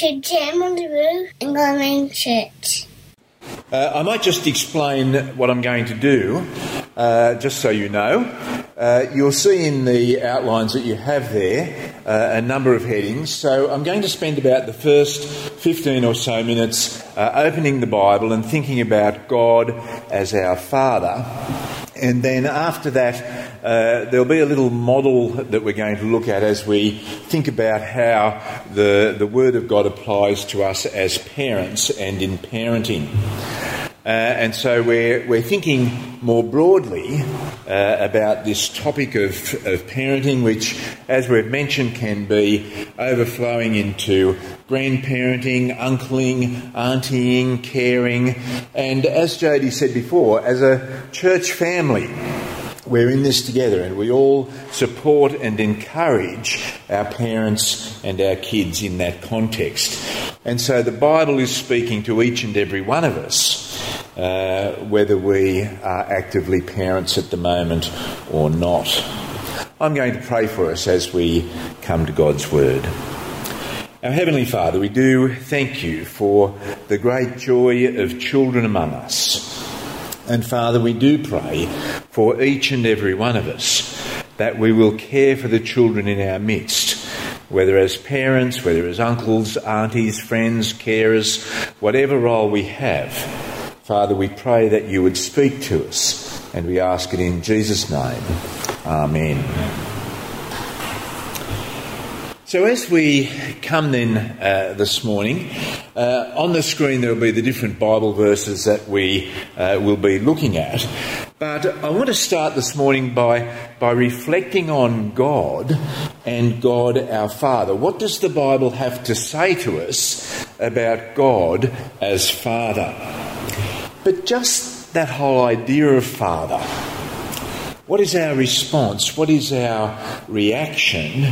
to jam on the roof and go church. Uh, I might just explain what I'm going to do, uh, just so you know. Uh, you'll see in the outlines that you have there uh, a number of headings. So I'm going to spend about the first 15 or so minutes uh, opening the Bible and thinking about God as our Father. And then after that, uh, there'll be a little model that we're going to look at as we think about how the, the Word of God applies to us as parents and in parenting. Uh, and so we're, we're thinking more broadly uh, about this topic of, of parenting, which, as we've mentioned, can be overflowing into grandparenting, uncling, auntieing, caring, and as Jody said before, as a church family we're in this together and we all support and encourage our parents and our kids in that context. And so the Bible is speaking to each and every one of us, uh, whether we are actively parents at the moment or not. I'm going to pray for us as we come to God's Word. Our Heavenly Father, we do thank you for the great joy of children among us. And Father, we do pray for each and every one of us that we will care for the children in our midst, whether as parents, whether as uncles, aunties, friends, carers, whatever role we have. Father, we pray that you would speak to us, and we ask it in Jesus' name. Amen. So, as we come then uh, this morning, uh, on the screen there will be the different Bible verses that we uh, will be looking at. But I want to start this morning by, by reflecting on God and God our Father. What does the Bible have to say to us about God as Father? But just that whole idea of Father what is our response? What is our reaction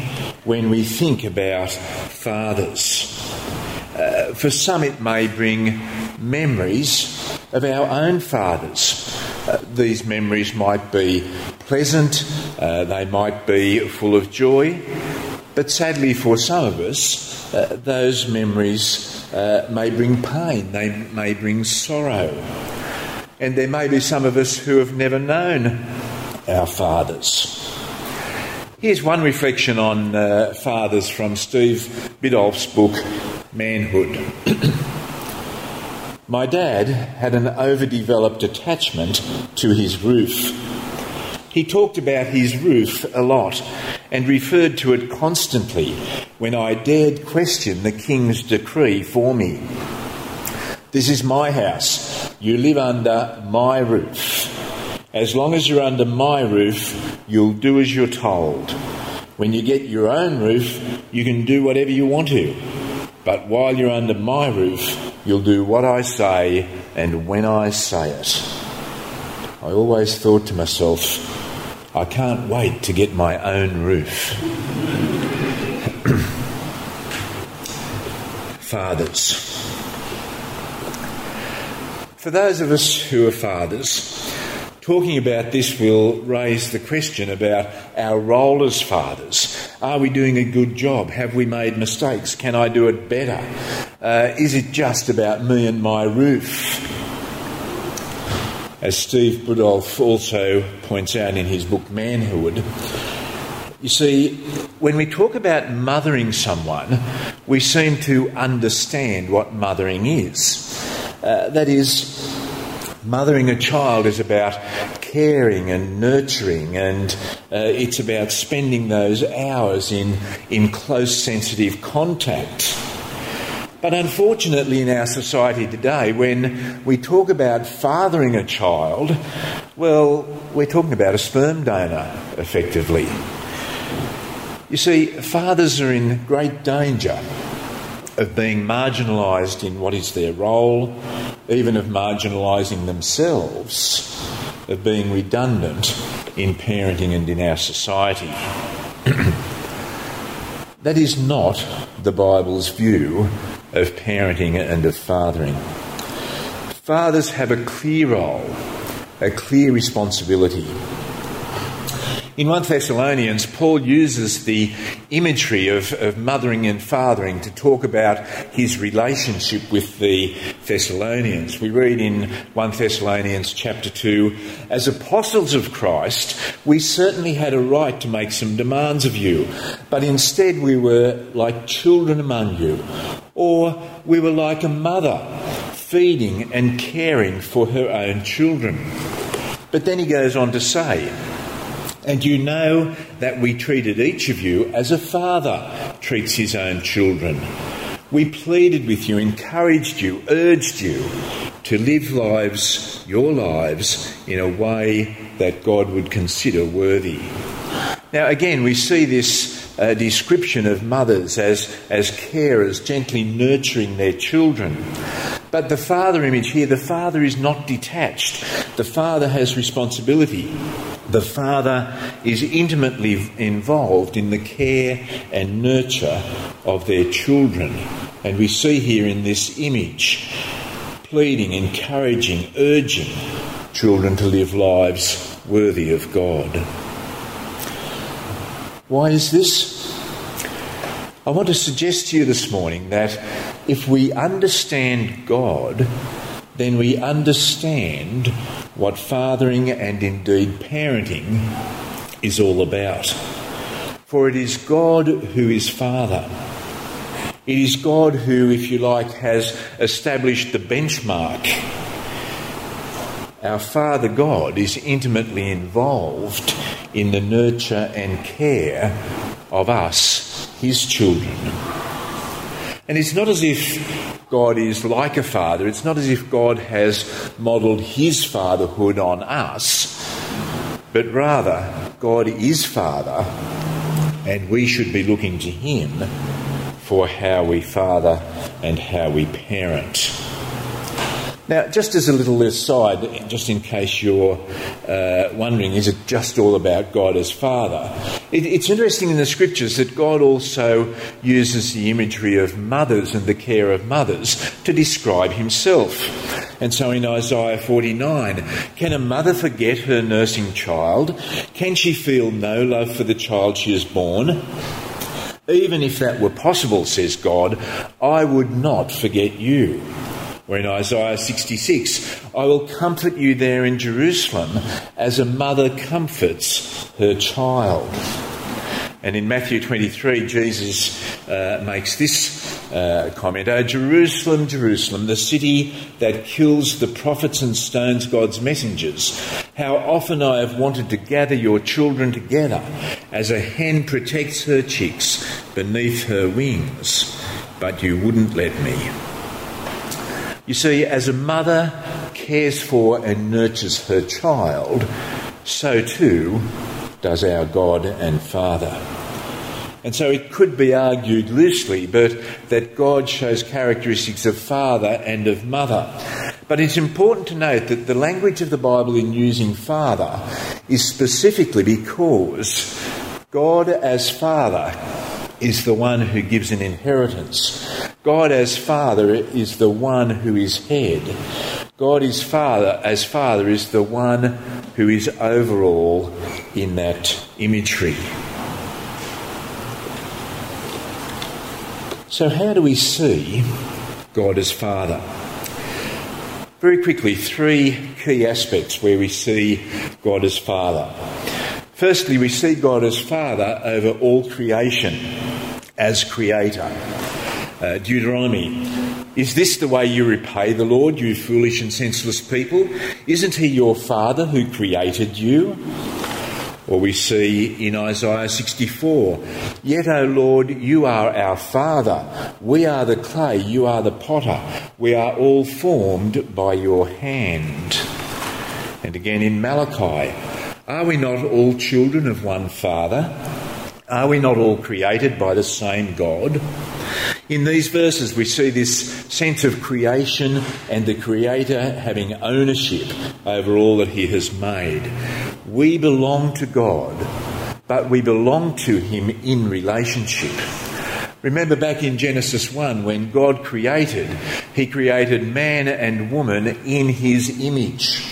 when we think about fathers? Uh, for some, it may bring memories of our own fathers. Uh, these memories might be pleasant, uh, they might be full of joy, but sadly for some of us, uh, those memories uh, may bring pain, they may bring sorrow. And there may be some of us who have never known our fathers. Here's one reflection on uh, fathers from Steve Biddulph's book, Manhood. My dad had an overdeveloped attachment to his roof. He talked about his roof a lot and referred to it constantly when I dared question the king's decree for me. This is my house. You live under my roof. As long as you're under my roof, you'll do as you're told. When you get your own roof, you can do whatever you want to. But while you're under my roof, you'll do what I say and when I say it. I always thought to myself, I can't wait to get my own roof. fathers. For those of us who are fathers, Talking about this will raise the question about our role as fathers. Are we doing a good job? Have we made mistakes? Can I do it better? Uh, is it just about me and my roof? As Steve Biddulph also points out in his book Manhood, you see, when we talk about mothering someone, we seem to understand what mothering is. Uh, that is, Mothering a child is about caring and nurturing, and uh, it's about spending those hours in, in close, sensitive contact. But unfortunately, in our society today, when we talk about fathering a child, well, we're talking about a sperm donor, effectively. You see, fathers are in great danger of being marginalised in what is their role, even of marginalising themselves, of being redundant in parenting and in our society. that is not the Bible's view of parenting and of fathering. Fathers have a clear role, a clear responsibility. In 1 Thessalonians, Paul uses the imagery of, of mothering and fathering to talk about his relationship with the Thessalonians. We read in 1 Thessalonians chapter 2 As apostles of Christ, we certainly had a right to make some demands of you, but instead we were like children among you, or we were like a mother feeding and caring for her own children. But then he goes on to say, and you know that we treated each of you as a father treats his own children. We pleaded with you, encouraged you, urged you to live lives, your lives, in a way that God would consider worthy. Now, again, we see this uh, description of mothers as, as carers, gently nurturing their children. But the father image here, the father is not detached. The father has responsibility. The father is intimately involved in the care and nurture of their children. And we see here in this image pleading, encouraging, urging children to live lives worthy of God. Why is this? I want to suggest to you this morning that if we understand God, then we understand what fathering and indeed parenting is all about. For it is God who is Father. It is God who, if you like, has established the benchmark. Our Father God is intimately involved in the nurture and care of us, His children. And it's not as if God is like a father, it's not as if God has modelled his fatherhood on us, but rather, God is Father, and we should be looking to Him for how we father and how we parent. Now, just as a little aside, just in case you're uh, wondering, is it just all about God as Father? It, it's interesting in the scriptures that God also uses the imagery of mothers and the care of mothers to describe Himself. And so in Isaiah 49, can a mother forget her nursing child? Can she feel no love for the child she has born? Even if that were possible, says God, I would not forget you. Or in Isaiah 66, I will comfort you there in Jerusalem as a mother comforts her child. And in Matthew 23, Jesus uh, makes this uh, comment Oh, Jerusalem, Jerusalem, the city that kills the prophets and stones God's messengers. How often I have wanted to gather your children together as a hen protects her chicks beneath her wings, but you wouldn't let me. You see, as a mother cares for and nurtures her child, so too does our God and Father. And so it could be argued loosely, but that God shows characteristics of father and of mother. But it's important to note that the language of the Bible in using father is specifically because God as father is the one who gives an inheritance. God as Father is the one who is head. God is Father as Father is the one who is overall in that imagery. So, how do we see God as Father? Very quickly, three key aspects where we see God as Father. Firstly, we see God as Father over all creation, as Creator. Uh, Deuteronomy. Is this the way you repay the Lord, you foolish and senseless people? Isn't He your Father who created you? Or we see in Isaiah 64, Yet, O Lord, you are our Father. We are the clay, you are the potter. We are all formed by your hand. And again in Malachi, are we not all children of one Father? Are we not all created by the same God? In these verses, we see this sense of creation and the Creator having ownership over all that He has made. We belong to God, but we belong to Him in relationship. Remember back in Genesis 1 when God created, He created man and woman in His image.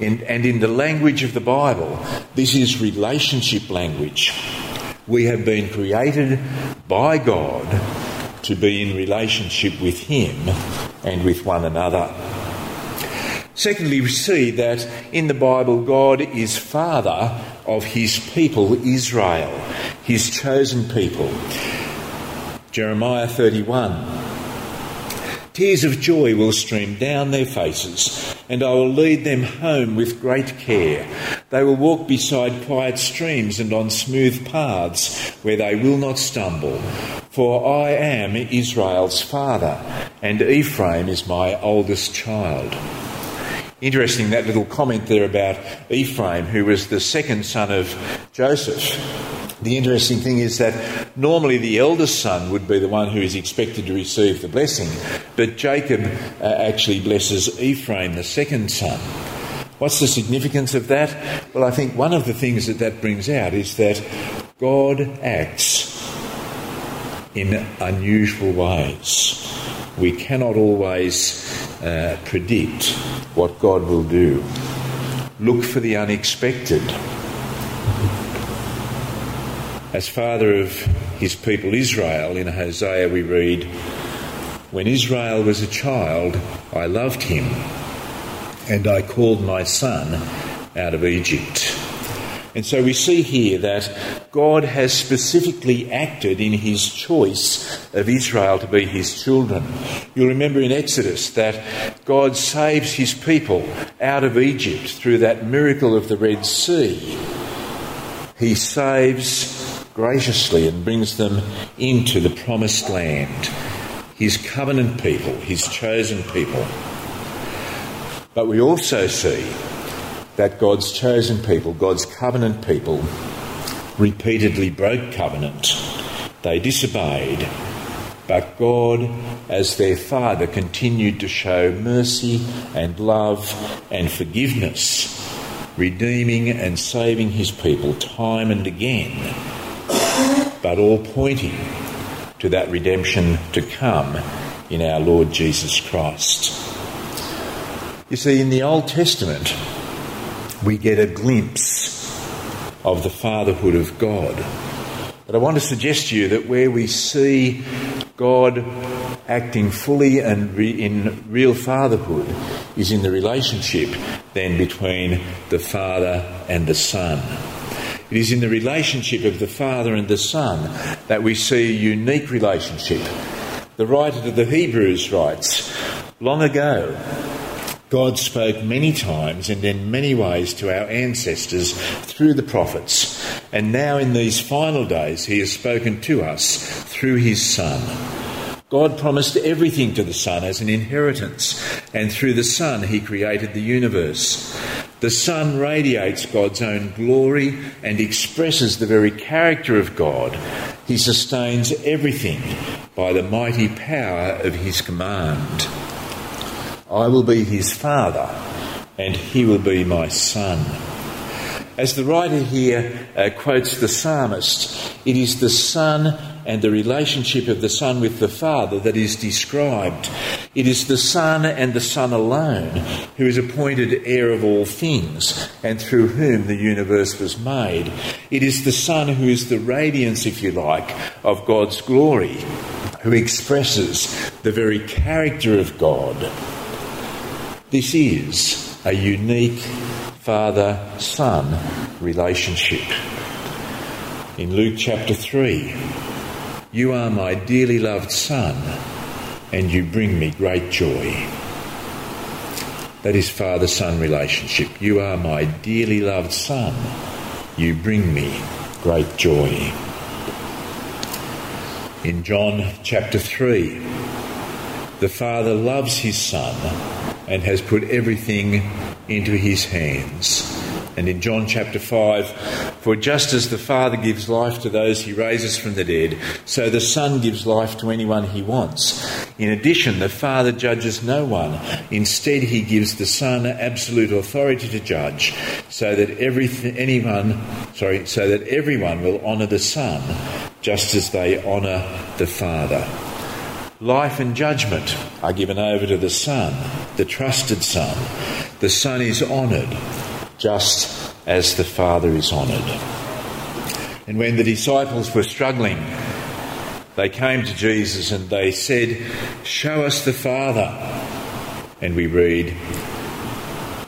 And in the language of the Bible, this is relationship language. We have been created by God to be in relationship with Him and with one another. Secondly, we see that in the Bible, God is Father of His people, Israel, His chosen people. Jeremiah 31. Tears of joy will stream down their faces, and I will lead them home with great care. They will walk beside quiet streams and on smooth paths where they will not stumble. For I am Israel's father, and Ephraim is my oldest child. Interesting that little comment there about Ephraim, who was the second son of Joseph. The interesting thing is that normally the eldest son would be the one who is expected to receive the blessing, but Jacob uh, actually blesses Ephraim, the second son. What's the significance of that? Well, I think one of the things that that brings out is that God acts in unusual ways. We cannot always uh, predict what God will do. Look for the unexpected. As father of his people Israel, in Hosea we read, When Israel was a child, I loved him, and I called my son out of Egypt. And so we see here that God has specifically acted in his choice of Israel to be his children. You'll remember in Exodus that God saves his people out of Egypt through that miracle of the Red Sea. He saves graciously and brings them into the promised land, his covenant people, his chosen people. But we also see that God's chosen people, God's covenant people, repeatedly broke covenant. They disobeyed, but God, as their Father, continued to show mercy and love and forgiveness, redeeming and saving his people time and again but all pointing to that redemption to come in our Lord Jesus Christ. You see, in the Old Testament, we get a glimpse of the fatherhood of God. But I want to suggest to you that where we see God acting fully and re- in real fatherhood is in the relationship then between the Father and the Son. It is in the relationship of the Father and the Son that we see a unique relationship. The writer to the Hebrews writes, Long ago, God spoke many times and in many ways to our ancestors through the prophets, and now in these final days he has spoken to us through his Son. God promised everything to the Son as an inheritance, and through the Son he created the universe. The Son radiates God's own glory and expresses the very character of God. He sustains everything by the mighty power of his command. I will be his father, and he will be my son. As the writer here uh, quotes the psalmist, it is the Son and the relationship of the Son with the Father that is described. It is the Son and the Son alone who is appointed heir of all things and through whom the universe was made. It is the Son who is the radiance, if you like, of God's glory, who expresses the very character of God. This is a unique father son relationship. In Luke chapter 3, you are my dearly loved Son, and you bring me great joy. That is father son relationship. You are my dearly loved Son, you bring me great joy. In John chapter 3, the Father loves his Son and has put everything into his hands. And in John chapter 5, for just as the Father gives life to those he raises from the dead, so the Son gives life to anyone he wants. In addition, the Father judges no one. Instead, he gives the Son absolute authority to judge, so that anyone, sorry, so that everyone will honour the Son, just as they honour the Father. Life and judgment are given over to the Son, the trusted Son. the Son is honoured, just as the Father is honoured. And when the disciples were struggling, they came to Jesus and they said, Show us the Father. And we read,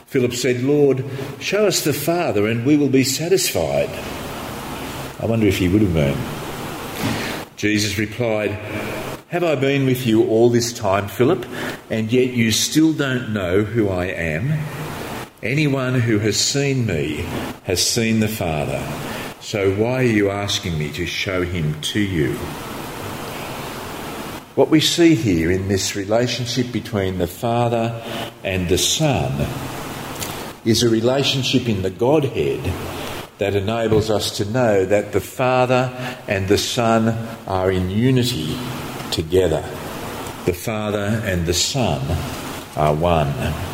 Philip said, Lord, show us the Father and we will be satisfied. I wonder if he would have been. Jesus replied, Have I been with you all this time, Philip, and yet you still don't know who I am? Anyone who has seen me has seen the Father. So why are you asking me to show him to you? What we see here in this relationship between the Father and the Son is a relationship in the Godhead that enables us to know that the Father and the Son are in unity together. The Father and the Son are one.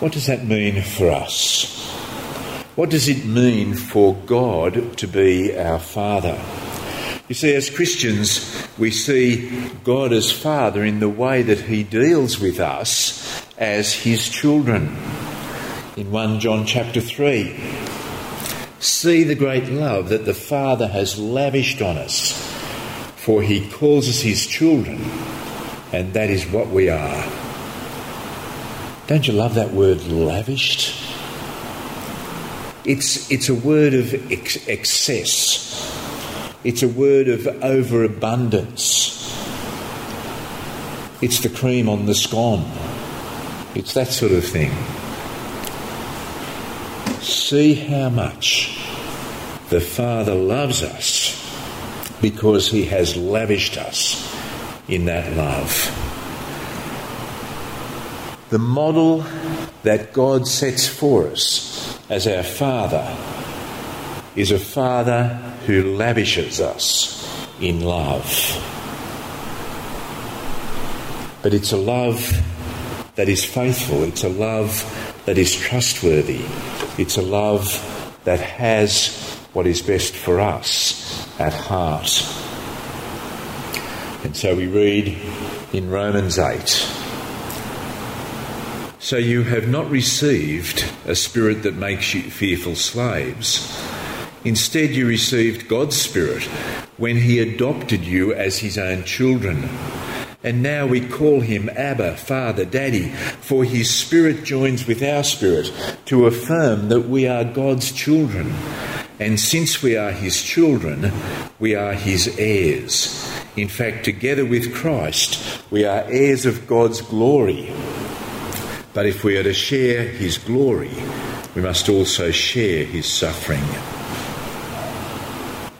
What does that mean for us? What does it mean for God to be our Father? You see, as Christians, we see God as Father in the way that He deals with us as His children. In 1 John chapter 3, see the great love that the Father has lavished on us, for He calls us His children, and that is what we are. Don't you love that word lavished? It's, it's a word of ex- excess. It's a word of overabundance. It's the cream on the scone. It's that sort of thing. See how much the Father loves us because he has lavished us in that love. The model that God sets for us as our Father is a Father who lavishes us in love. But it's a love that is faithful, it's a love that is trustworthy, it's a love that has what is best for us at heart. And so we read in Romans 8 so you have not received a spirit that makes you fearful slaves. Instead, you received God's Spirit when He adopted you as His own children. And now we call Him Abba, Father, Daddy, for His Spirit joins with our spirit to affirm that we are God's children. And since we are His children, we are His heirs. In fact, together with Christ, we are heirs of God's glory. But if we are to share his glory, we must also share his suffering.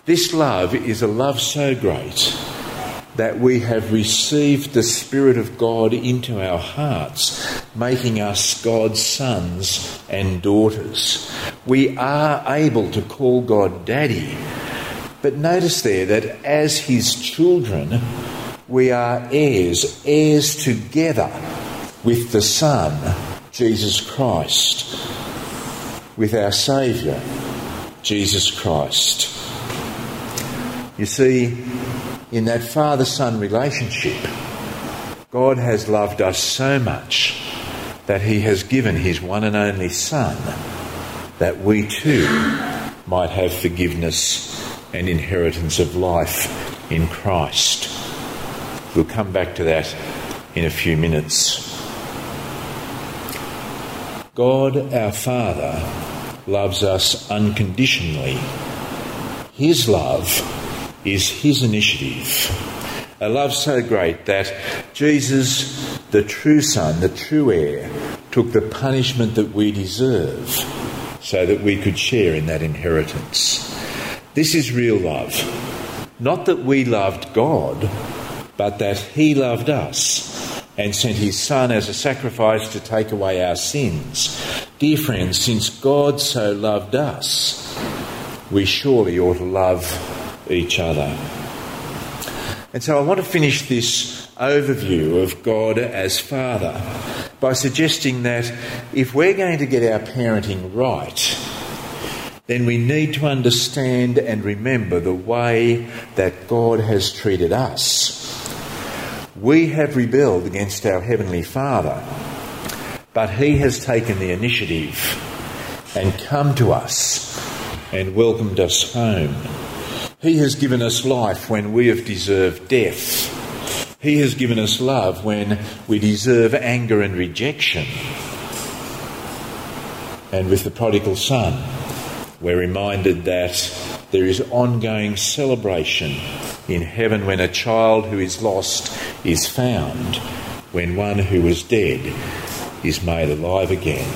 This love is a love so great that we have received the Spirit of God into our hearts, making us God's sons and daughters. We are able to call God Daddy. But notice there that as His children, we are heirs, heirs together with the Son, Jesus Christ, with our Saviour, Jesus Christ. You see, in that father son relationship, God has loved us so much that He has given His one and only Son that we too might have forgiveness and inheritance of life in Christ. We'll come back to that in a few minutes. God our Father loves us unconditionally. His love is His initiative. A love so great that Jesus, the true Son, the true heir, took the punishment that we deserve so that we could share in that inheritance. This is real love. Not that we loved God, but that He loved us and sent his Son as a sacrifice to take away our sins. Dear friends, since God so loved us, we surely ought to love each other. And so I want to finish this overview of God as Father by suggesting that if we're going to get our parenting right, then we need to understand and remember the way that God has treated us we have rebelled against our Heavenly Father, but He has taken the initiative and come to us and welcomed us home. He has given us life when we have deserved death. He has given us love when we deserve anger and rejection. And with the prodigal son, we're reminded that there is ongoing celebration in heaven when a child who is lost is found, when one who was dead is made alive again.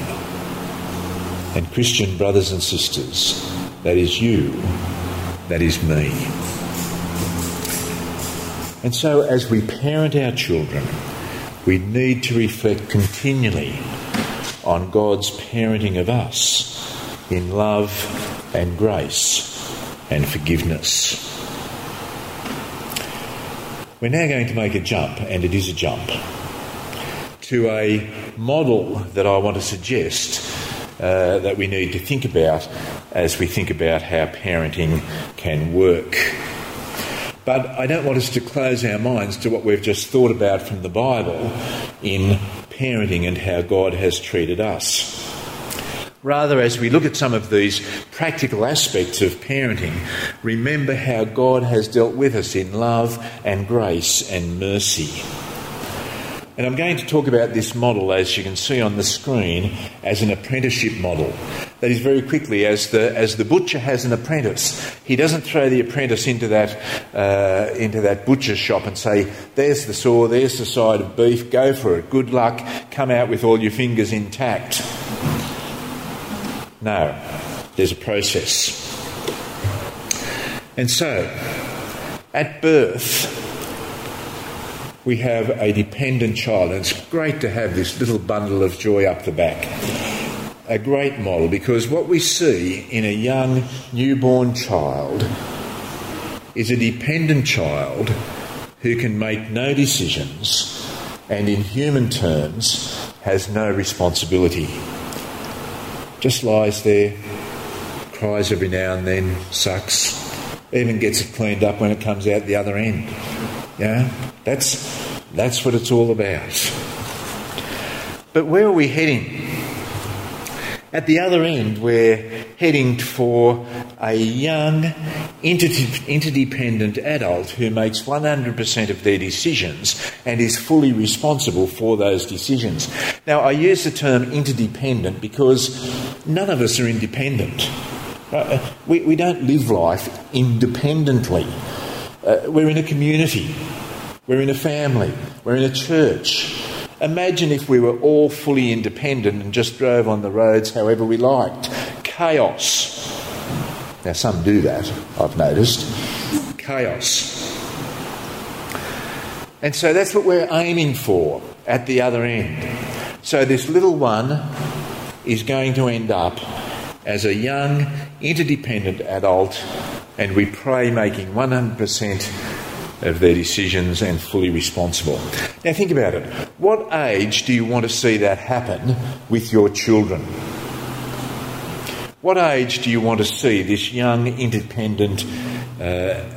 And Christian brothers and sisters, that is you, that is me. And so, as we parent our children, we need to reflect continually on God's parenting of us in love and grace and forgiveness. We're now going to make a jump, and it is a jump, to a model that I want to suggest uh, that we need to think about as we think about how parenting can work. But I don't want us to close our minds to what we've just thought about from the Bible in parenting and how God has treated us. Rather, as we look at some of these practical aspects of parenting, remember how God has dealt with us in love and grace and mercy. And I'm going to talk about this model, as you can see on the screen, as an apprenticeship model. That is, very quickly, as the, as the butcher has an apprentice, he doesn't throw the apprentice into that, uh, into that butcher shop and say, There's the saw, there's the side of beef, go for it, good luck, come out with all your fingers intact. No, there's a process. And so, at birth, we have a dependent child, and it's great to have this little bundle of joy up the back. A great model because what we see in a young newborn child is a dependent child who can make no decisions and, in human terms, has no responsibility just lies there, cries every now and then, sucks, even gets it cleaned up when it comes out the other end. Yeah, that's that's what it's all about. But where are we heading? At the other end, we're heading for a young, interdependent adult who makes 100% of their decisions and is fully responsible for those decisions. Now, I use the term interdependent because none of us are independent. Uh, we, we don't live life independently. Uh, we're in a community, we're in a family, we're in a church. Imagine if we were all fully independent and just drove on the roads however we liked. Chaos. Now, some do that, I've noticed. Chaos. And so that's what we're aiming for at the other end. So, this little one is going to end up as a young, interdependent adult, and we pray making 100% of their decisions and fully responsible. Now, think about it. What age do you want to see that happen with your children? What age do you want to see this young, independent uh,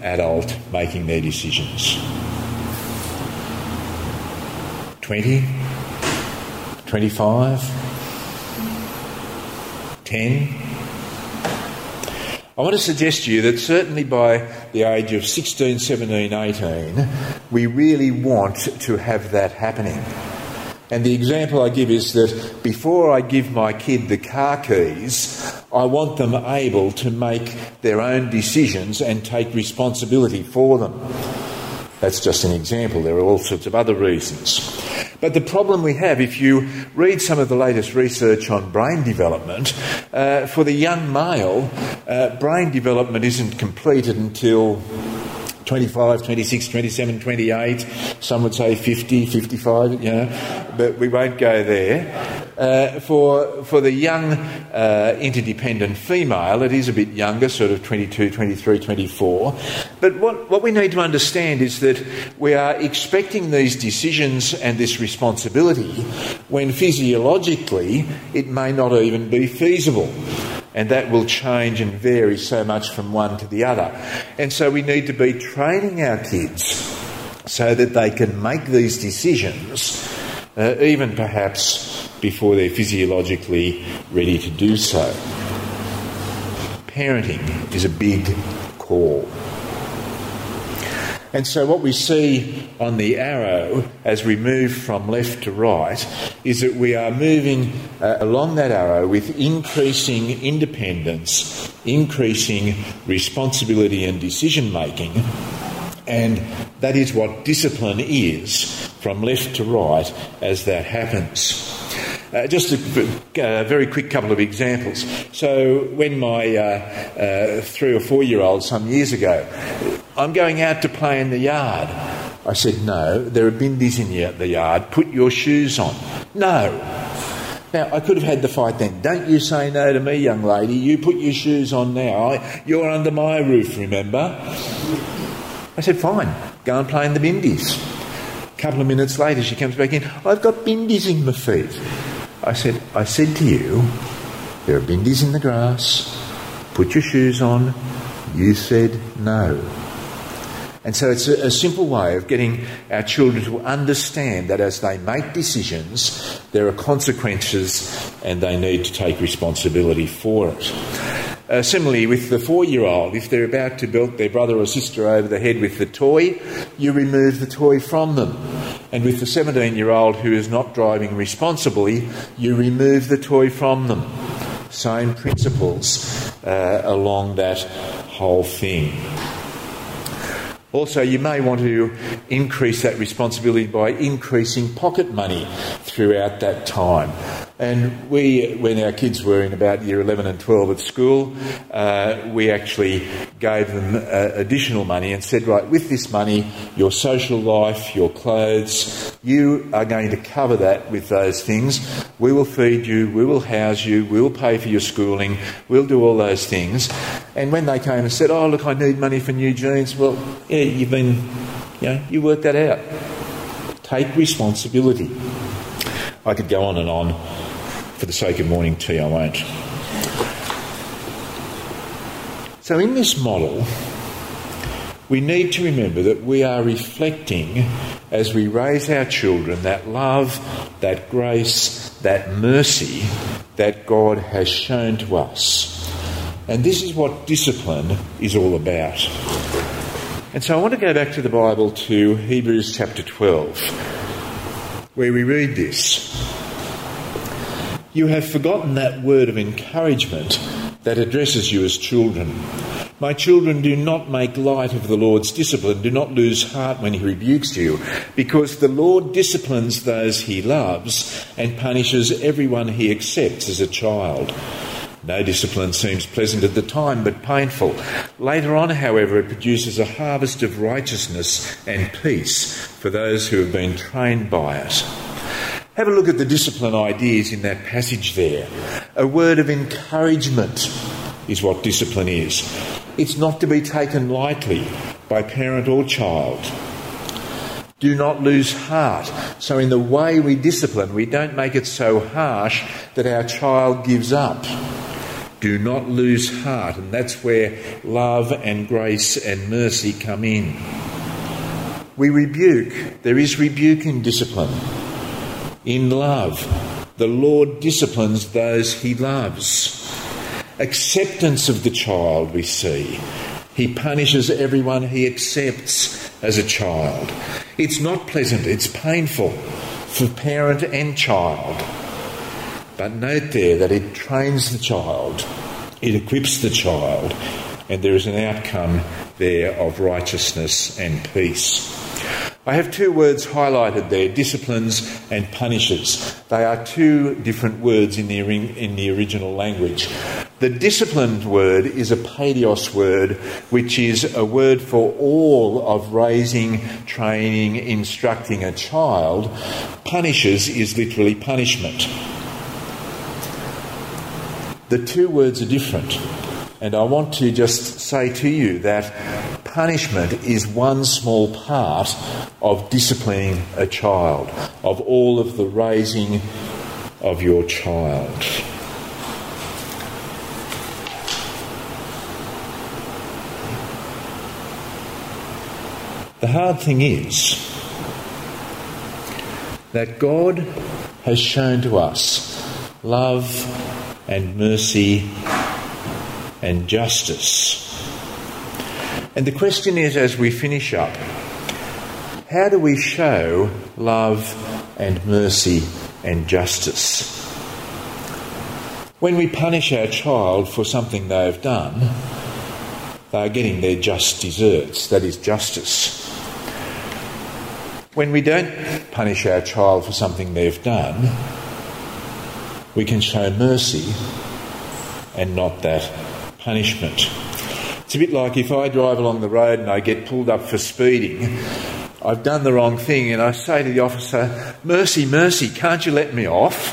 adult making their decisions? 20? 25? 10? I want to suggest to you that certainly by the age of 16, 17, 18, we really want to have that happening. And the example I give is that before I give my kid the car keys, I want them able to make their own decisions and take responsibility for them. That's just an example. There are all sorts of other reasons. But the problem we have, if you read some of the latest research on brain development, uh, for the young male, uh, brain development isn't completed until 25, 26, 27, 28. Some would say 50, 55, you know, but we won't go there. Uh, for, for the young uh, interdependent female, it is a bit younger, sort of 22, 23, 24. But what, what we need to understand is that we are expecting these decisions and this responsibility when physiologically it may not even be feasible and that will change and vary so much from one to the other. And so we need to be training our kids so that they can make these decisions, uh, even perhaps before they're physiologically ready to do so. Parenting is a big call. And so, what we see on the arrow as we move from left to right is that we are moving uh, along that arrow with increasing independence, increasing responsibility and decision making. And that is what discipline is from left to right as that happens. Uh, just a, a, very quick couple of examples. So, when my uh, uh, three or four year old some years ago, I'm going out to play in the yard. I said, No, there are bindis in the yard. Put your shoes on. No. Now, I could have had the fight then. Don't you say no to me, young lady. You put your shoes on now. I, you're under my roof, remember? I said, Fine, go and play in the bindis. A couple of minutes later, she comes back in. I've got bindis in my feet. I said, I said to you, there are bindis in the grass. Put your shoes on. You said no. And so it's a, a, simple way of getting our children to understand that as they make decisions, there are consequences and they need to take responsibility for it. Uh, similarly, with the four year old, if they're about to belt their brother or sister over the head with the toy, you remove the toy from them. And with the 17 year old who is not driving responsibly, you remove the toy from them. Same principles uh, along that whole thing. Also, you may want to increase that responsibility by increasing pocket money throughout that time. And we, when our kids were in about year 11 and 12 at school, uh, we actually gave them uh, additional money and said, right, with this money, your social life, your clothes, you are going to cover that with those things. We will feed you, we will house you, we'll pay for your schooling, we'll do all those things. And when they came and said, oh, look, I need money for new jeans, well, yeah, you've been, you know, you work that out. Take responsibility. I could go on and on for the sake of morning tea, I won't. So, in this model, we need to remember that we are reflecting as we raise our children that love, that grace, that mercy that God has shown to us. And this is what discipline is all about. And so I want to go back to the Bible to Hebrews chapter 12, where we read this. You have forgotten that word of encouragement that addresses you as children. My children, do not make light of the Lord's discipline. Do not lose heart when he rebukes you, because the Lord disciplines those he loves and punishes everyone he accepts as a child. No discipline seems pleasant at the time, but painful. Later on, however, it produces a harvest of righteousness and peace for those who have been trained by it. Have a look at the discipline ideas in that passage there. A word of encouragement is what discipline is. It's not to be taken lightly by parent or child. Do not lose heart. So, in the way we discipline, we don't make it so harsh that our child gives up. Do not lose heart. And that's where love and grace and mercy come in. We rebuke. There is rebuke in discipline in love. The Lord disciplines those he loves. Acceptance of the child, we see. He punishes everyone he accepts as a child. It's not pleasant, it's painful for parent and child. But note there that it trains the child, it equips the child, and there is an outcome there of righteousness and peace. I have two words highlighted there disciplines and punishes. They are two different words in the, in the original language. The disciplined word is a paidios word, which is a word for all of raising, training, instructing a child. Punishes is literally punishment. The two words are different. And I want to just say to you that punishment is one small part of disciplining a child, of all of the raising of your child. The hard thing is that God has shown to us love and mercy and justice. And the question is, as we finish up, how do we show love and mercy and justice? When we punish our child for something they've done, they are getting their just deserts, that is justice. When we don't punish our child for something they've done, we can show mercy and not that punishment. It's a bit like if I drive along the road and I get pulled up for speeding, I've done the wrong thing, and I say to the officer, Mercy, mercy, can't you let me off?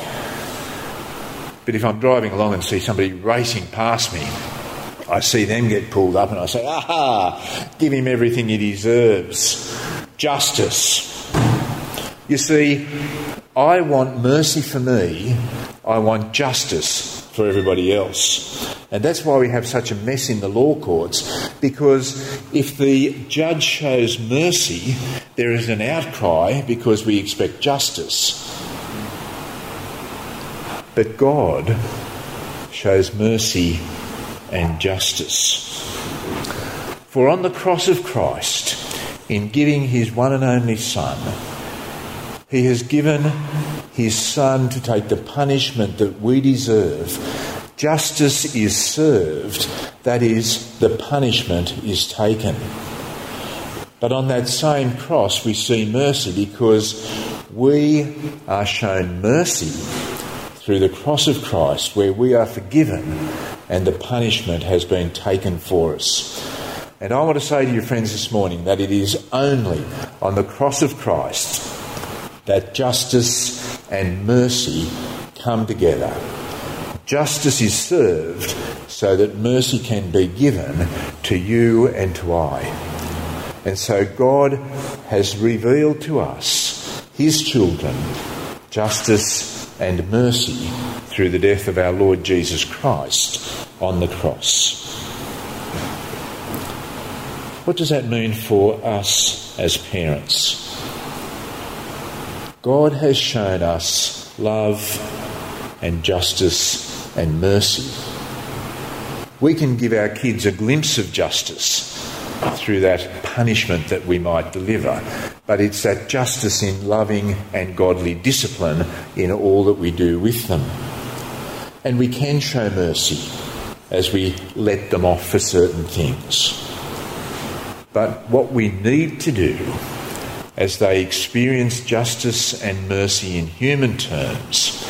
But if I'm driving along and see somebody racing past me, I see them get pulled up and I say, Aha, give him everything he deserves. Justice. You see, I want mercy for me, I want justice for everybody else. And that's why we have such a mess in the law courts, because if the judge shows mercy, there is an outcry because we expect justice. But God shows mercy and justice. For on the cross of Christ, in giving his one and only Son, he has given his Son to take the punishment that we deserve. Justice is served, that is, the punishment is taken. But on that same cross, we see mercy because we are shown mercy through the cross of Christ, where we are forgiven and the punishment has been taken for us. And I want to say to you, friends, this morning that it is only on the cross of Christ that justice and mercy come together. Justice is served so that mercy can be given to you and to I. And so God has revealed to us, His children, justice and mercy through the death of our Lord Jesus Christ on the cross. What does that mean for us as parents? God has shown us love and justice and mercy. We can give our kids a glimpse of justice through that punishment that we might deliver, but it's that justice in loving and godly discipline in all that we do with them. And we can show mercy as we let them off for certain things. But what we need to do as they experience justice and mercy in human terms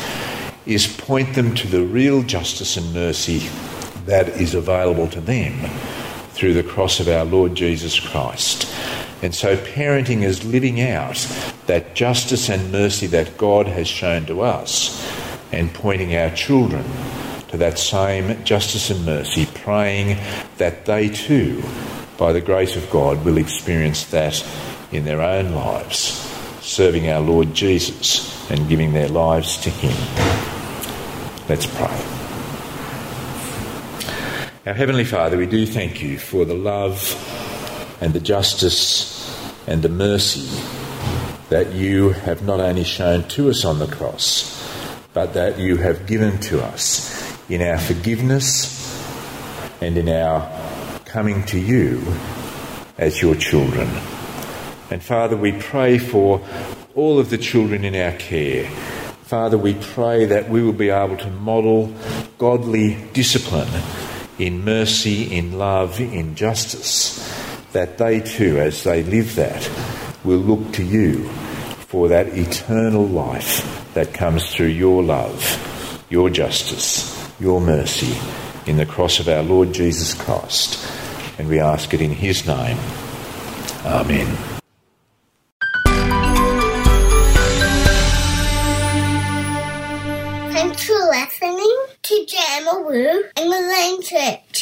is point them to the real justice and mercy that is available to them through the cross of our Lord Jesus Christ. And so, parenting is living out that justice and mercy that God has shown to us and pointing our children to that same justice and mercy, praying that they too, by the grace of God, will experience that in their own lives, serving our Lord Jesus and giving their lives to Him. Let's pray. Our Heavenly Father, we do thank you for the love and the justice and the mercy that you have not only shown to us on the cross, but that you have given to us in our forgiveness and in our coming to you as your children. And Father, we pray for all of the children in our care. Father, we pray that we will be able to model godly discipline in mercy, in love, in justice, that they too, as they live that, will look to you for that eternal life that comes through your love, your justice, your mercy in the cross of our Lord Jesus Christ. And we ask it in his name. Amen. To Jamaloo and the Lane Trip.